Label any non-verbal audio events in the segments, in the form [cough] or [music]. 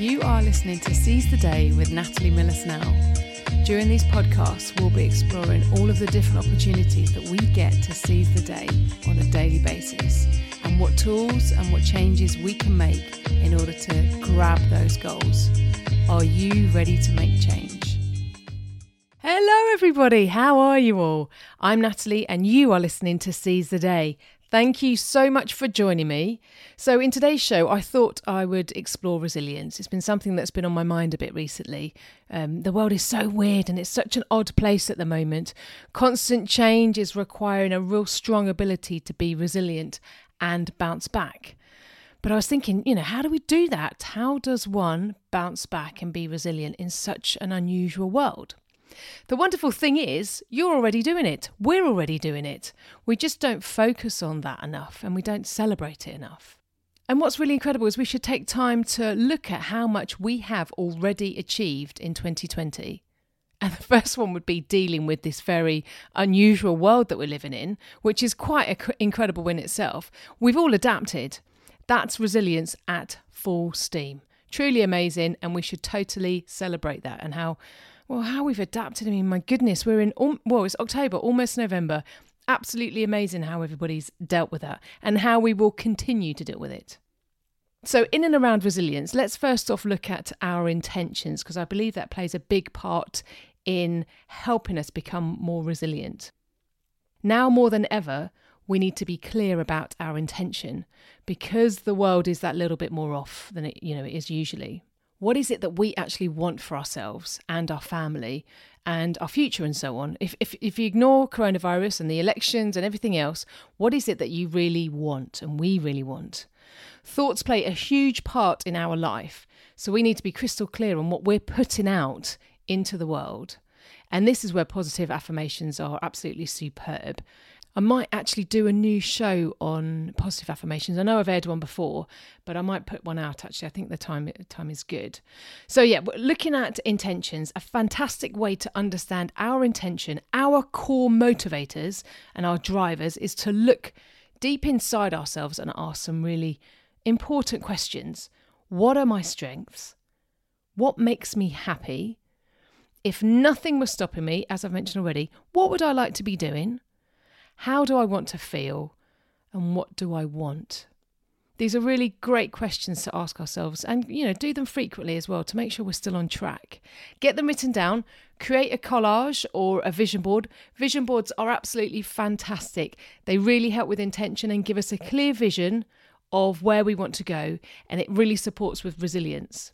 You are listening to Seize the Day with Natalie Miller Snell. During these podcasts, we'll be exploring all of the different opportunities that we get to seize the day on a daily basis and what tools and what changes we can make in order to grab those goals. Are you ready to make change? Hello, everybody. How are you all? I'm Natalie, and you are listening to Seize the Day. Thank you so much for joining me. So, in today's show, I thought I would explore resilience. It's been something that's been on my mind a bit recently. Um, the world is so weird and it's such an odd place at the moment. Constant change is requiring a real strong ability to be resilient and bounce back. But I was thinking, you know, how do we do that? How does one bounce back and be resilient in such an unusual world? The wonderful thing is, you're already doing it. We're already doing it. We just don't focus on that enough and we don't celebrate it enough. And what's really incredible is we should take time to look at how much we have already achieved in 2020. And [laughs] the first one would be dealing with this very unusual world that we're living in, which is quite incredible in itself. We've all adapted. That's resilience at full steam. Truly amazing, and we should totally celebrate that and how well, how we've adapted. I mean, my goodness, we're in, um, well, it's October, almost November. Absolutely amazing how everybody's dealt with that and how we will continue to deal with it. So, in and around resilience, let's first off look at our intentions because I believe that plays a big part in helping us become more resilient. Now more than ever, we need to be clear about our intention because the world is that little bit more off than it, you know, it is usually. What is it that we actually want for ourselves and our family and our future and so on? If, if, if you ignore coronavirus and the elections and everything else, what is it that you really want and we really want? Thoughts play a huge part in our life, so we need to be crystal clear on what we're putting out into the world. And this is where positive affirmations are absolutely superb. I might actually do a new show on positive affirmations. I know I've aired one before, but I might put one out actually. I think the time time is good. So yeah, looking at intentions, a fantastic way to understand our intention, our core motivators and our drivers is to look deep inside ourselves and ask some really important questions. What are my strengths? What makes me happy? If nothing was stopping me, as I've mentioned already, what would I like to be doing? How do I want to feel? And what do I want? These are really great questions to ask ourselves and you know do them frequently as well to make sure we're still on track. Get them written down, create a collage or a vision board. Vision boards are absolutely fantastic. They really help with intention and give us a clear vision of where we want to go and it really supports with resilience.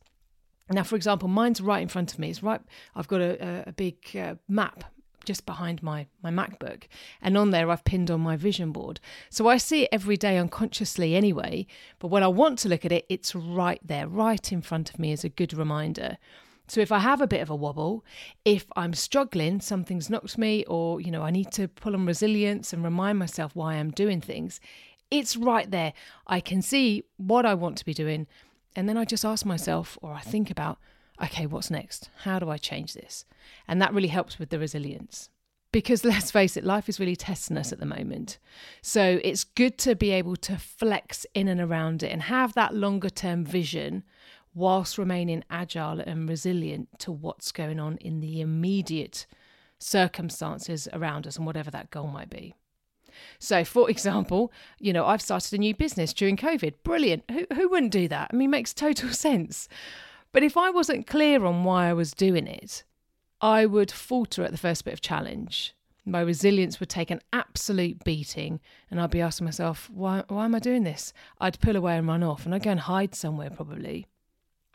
Now, for example, mine's right in front of me. It's right. I've got a, a big uh, map just behind my my MacBook and on there I've pinned on my vision board. So I see it every day unconsciously anyway, but when I want to look at it it's right there right in front of me as a good reminder. So if I have a bit of a wobble, if I'm struggling, something's knocked me or you know I need to pull on resilience and remind myself why I'm doing things, it's right there. I can see what I want to be doing and then I just ask myself or I think about okay, what's next? How do I change this? And that really helps with the resilience. Because [laughs] let's face it, life is really testing us at the moment. So it's good to be able to flex in and around it and have that longer term vision whilst remaining agile and resilient to what's going on in the immediate circumstances around us and whatever that goal might be. So, for [laughs] example, you know, I've started a new business during COVID. Brilliant. Who, who wouldn't do that? I mean, makes total [laughs] sense. But if I wasn't clear on why I was doing it, I would falter at the first bit of challenge. My resilience would take an absolute beating, and I'd be asking myself, why, why am I doing this? I'd pull away and run off, and I'd go and hide somewhere probably.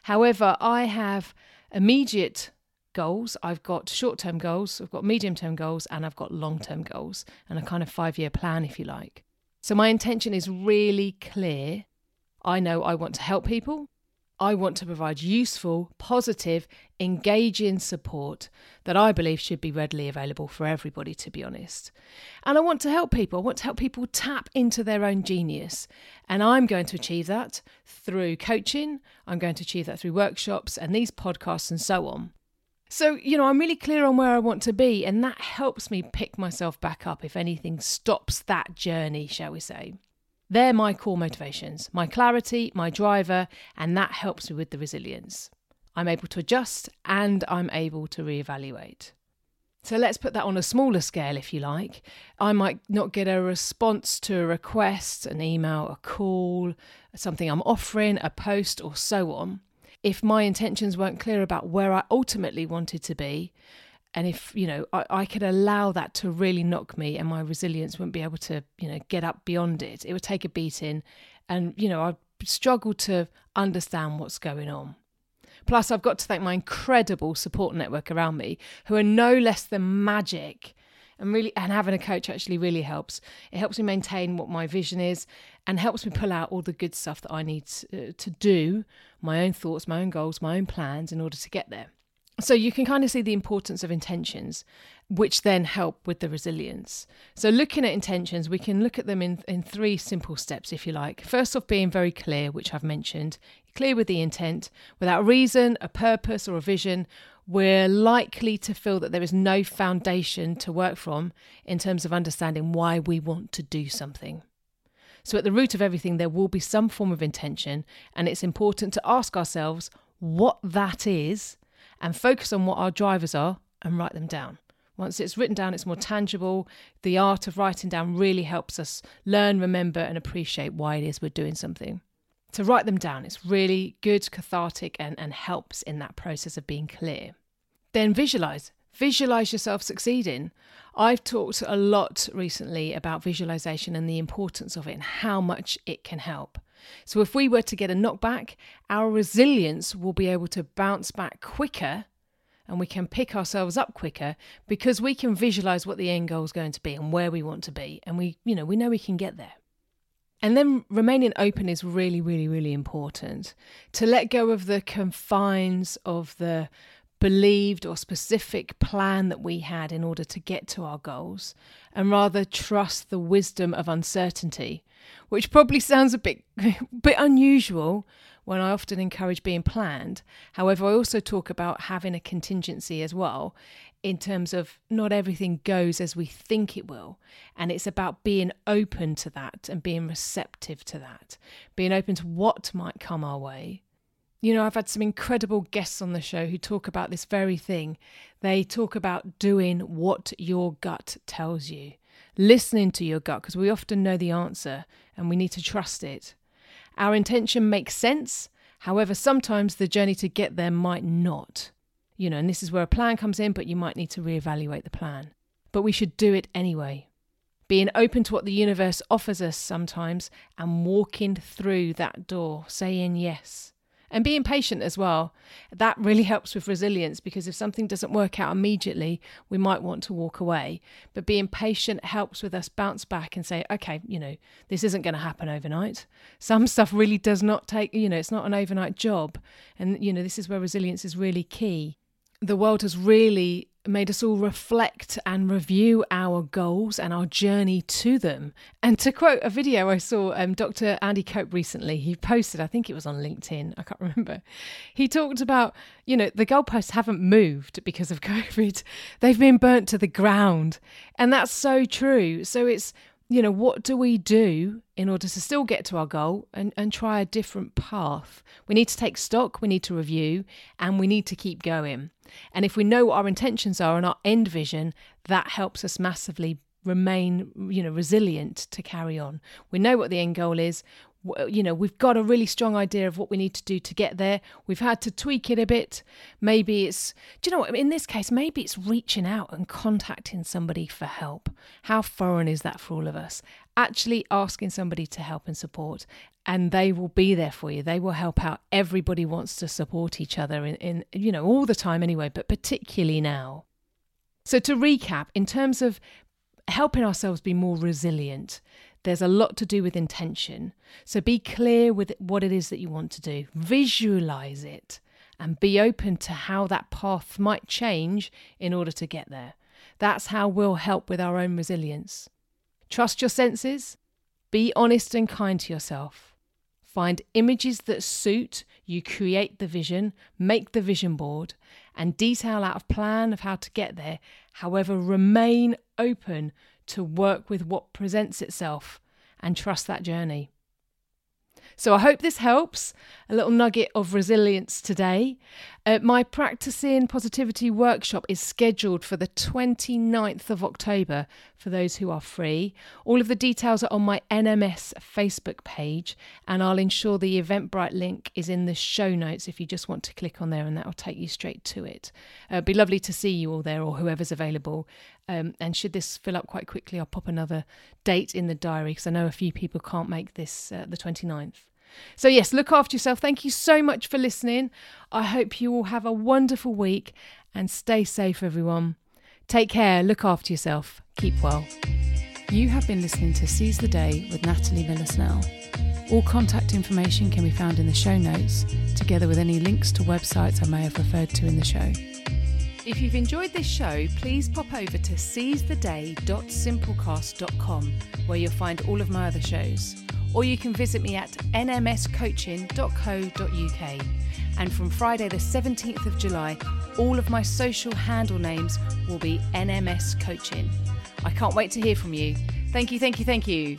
However, I have immediate goals. I've got short term goals, I've got medium term goals, and I've got long term goals, and a kind of five year plan, if you like. So my intention is really clear. I know I want to help people. I want to provide useful, positive, engaging support that I believe should be readily available for everybody, to be honest. And I want to help people. I want to help people tap into their own genius. And I'm going to achieve that through coaching, I'm going to achieve that through workshops and these podcasts and so on. So, you know, I'm really clear on where I want to be, and that helps me pick myself back up if anything stops that journey, shall we say. They're my core motivations, my clarity, my driver, and that helps me with the resilience. I'm able to adjust and I'm able to reevaluate. So let's put that on a smaller scale, if you like. I might not get a response to a request, an email, a call, something I'm offering, a post, or so on. If my intentions weren't clear about where I ultimately wanted to be, and if you know I, I could allow that to really knock me and my resilience wouldn't be able to you know get up beyond it it would take a beating and you know i'd struggle to understand what's going on Plus, I've got to thank my incredible support network around me who are no less than magic. And really, and having a coach actually really helps. It helps me maintain what my vision is and helps me pull out all the good stuff that I need to, uh, to do, my own thoughts, my own goals, my own plans in order to get there. So you can kind of see the importance of intentions, which then help with the resilience. So looking at intentions, we can look at them in, in three simple steps, if you like. First off, being very clear, which I've mentioned, clear with the intent. Without reason, a purpose, or a vision, we're likely to feel that there is no foundation to work from in terms of understanding why we want to do something. So, at the root of everything, there will be some form of intention, and it's important to ask ourselves what that is and focus on what our drivers are and write them down. Once it's written down, it's more tangible. The art of writing down really helps us learn, remember, and appreciate why it is we're doing something. To write them down, it's really good, cathartic, and, and helps in that process of being clear. Then visualize. Visualize yourself succeeding. I've talked a lot recently about visualization and the importance of it and how much it can help. So, if we were to get a knockback, our resilience will be able to bounce back quicker and we can pick ourselves up quicker because we can visualize what the end goal is going to be and where we want to be. And we, you know, we know we can get there. And then remaining open is really, really, really important. To let go of the confines of the believed or specific plan that we had in order to get to our goals and rather trust the wisdom of uncertainty which probably [laughs] sounds a bit [laughs] bit unusual when I often encourage being planned. However, I also talk about having a contingency as well in terms of not everything goes as we think it will. And it's about being open to that and being receptive to that, being open to what might come our way. You know, I've had some incredible guests on the show who talk about this very thing. They talk about doing what your gut tells you listening to your gut because we often know the answer and we need to trust it. Our intention makes sense, however, sometimes the journey to get there might not. You know, and this is where a plan comes in, but you might need to reevaluate the plan. But we should do it anyway. Being open to what the universe offers us sometimes and walking through that door, saying yes and being patient as well. That really helps with resilience because if something doesn't work out immediately, we might want to walk away. But being patient helps with us bounce back and say, okay, you know, this isn't going to happen overnight. Some stuff really does not take, you know, it's not an overnight job. And, you know, this is where resilience is really key. The world has really made us all reflect and review our goals and our journey to them. And to quote a video I saw, um, Dr. Andy Cope recently, he posted, I think it was on LinkedIn, I can't [laughs] remember. He talked about, you know, the goalposts haven't moved because of [laughs] COVID, they've been burnt to the ground. And that's so true. So it's, you know, what do we do in order to still get to our goal and, and try a different path? We need to take stock, we need to review, and we need to keep going. And if we know what our intentions are and our end vision, that helps us massively remain, you know, resilient to carry on. We know what the end goal is you know, we've got a really strong idea of what we need to do to get there. We've had to tweak it a bit. Maybe it's, do you know what? In this case, maybe it's reaching out and contacting somebody for help. How foreign is that for all of us? Actually asking somebody to help and support, and they will be there for you. They will help out. Everybody wants to support each other in, in you know, all the time anyway, but particularly now. So, to recap, in terms of helping ourselves be more resilient, there's a lot to do with intention. So be clear with what it is that you want to do, visualize it, and be open to how that path might change in order to get there. That's how we'll help with our own resilience. Trust your senses, be honest and kind to yourself. Find images that suit, you create the vision, make the vision board, and detail out a plan of how to get there. However, remain open to work with what presents itself and trust that journey. So I hope this helps. A little nugget of resilience today. Uh, my practicing positivity workshop is scheduled for the 29th of October for those who are free. All of the details are on my NMS Facebook page, and I'll ensure the Eventbrite link is in the show notes if you just want to click on there, and that will take you straight to it. Uh, it'd be lovely to see you all there or whoever's available. Um, and should this fill up quite quickly, I'll pop another date in the diary because I know a few people can't make this uh, the 29th. So, yes, look after yourself. Thank you so much for listening. I hope you all have a wonderful week and stay safe, everyone. Take care, look after yourself, keep well. You have been listening to Seize the Day with Natalie Miller Snell. All contact information can be found in the show notes, together with any links to websites I may have referred to in the show. If you've enjoyed this show, please pop over to seizetheday.simplecast.com where you'll find all of my other shows or you can visit me at nmscoaching.co.uk. And from Friday, the 17th of July, all of my social handle names will be NMS Coaching. I can't wait to hear from you. Thank you, thank you, thank you.